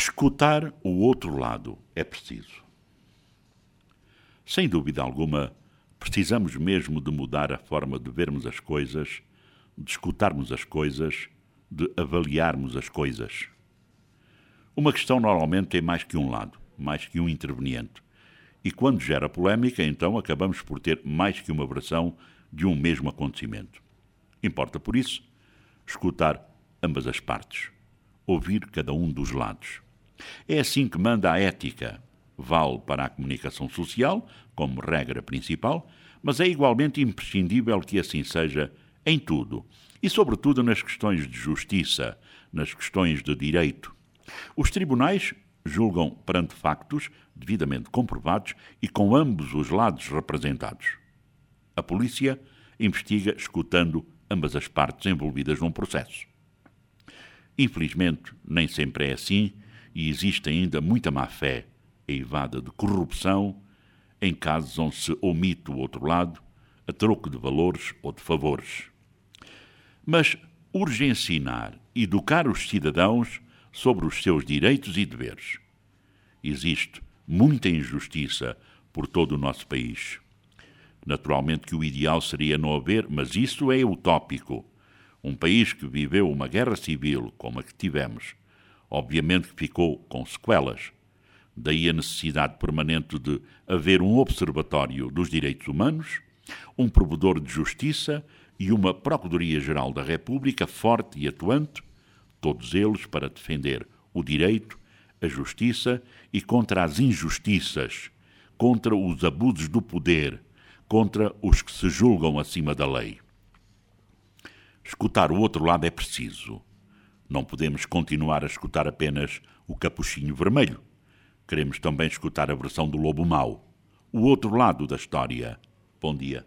Escutar o outro lado é preciso. Sem dúvida alguma, precisamos mesmo de mudar a forma de vermos as coisas, de escutarmos as coisas, de avaliarmos as coisas. Uma questão normalmente tem mais que um lado, mais que um interveniente. E quando gera polémica, então acabamos por ter mais que uma versão de um mesmo acontecimento. Importa, por isso, escutar ambas as partes, ouvir cada um dos lados. É assim que manda a ética. Vale para a comunicação social, como regra principal, mas é igualmente imprescindível que assim seja em tudo, e sobretudo nas questões de justiça, nas questões de direito. Os tribunais julgam perante factos devidamente comprovados e com ambos os lados representados. A polícia investiga escutando ambas as partes envolvidas num processo. Infelizmente, nem sempre é assim e existe ainda muita má-fé, eivada de corrupção, em casos onde se omite o outro lado, a troco de valores ou de favores. Mas urge ensinar, educar os cidadãos sobre os seus direitos e deveres. Existe muita injustiça por todo o nosso país. Naturalmente que o ideal seria não haver, mas isso é utópico. Um país que viveu uma guerra civil como a que tivemos, obviamente que ficou com sequelas. Daí a necessidade permanente de haver um observatório dos direitos humanos, um provedor de justiça e uma Procuradoria-Geral da República forte e atuante, todos eles para defender o direito, a justiça e contra as injustiças, contra os abusos do poder, contra os que se julgam acima da lei. Escutar o outro lado é preciso. Não podemos continuar a escutar apenas o capuchinho vermelho. Queremos também escutar a versão do lobo mau, o outro lado da história. Bom dia.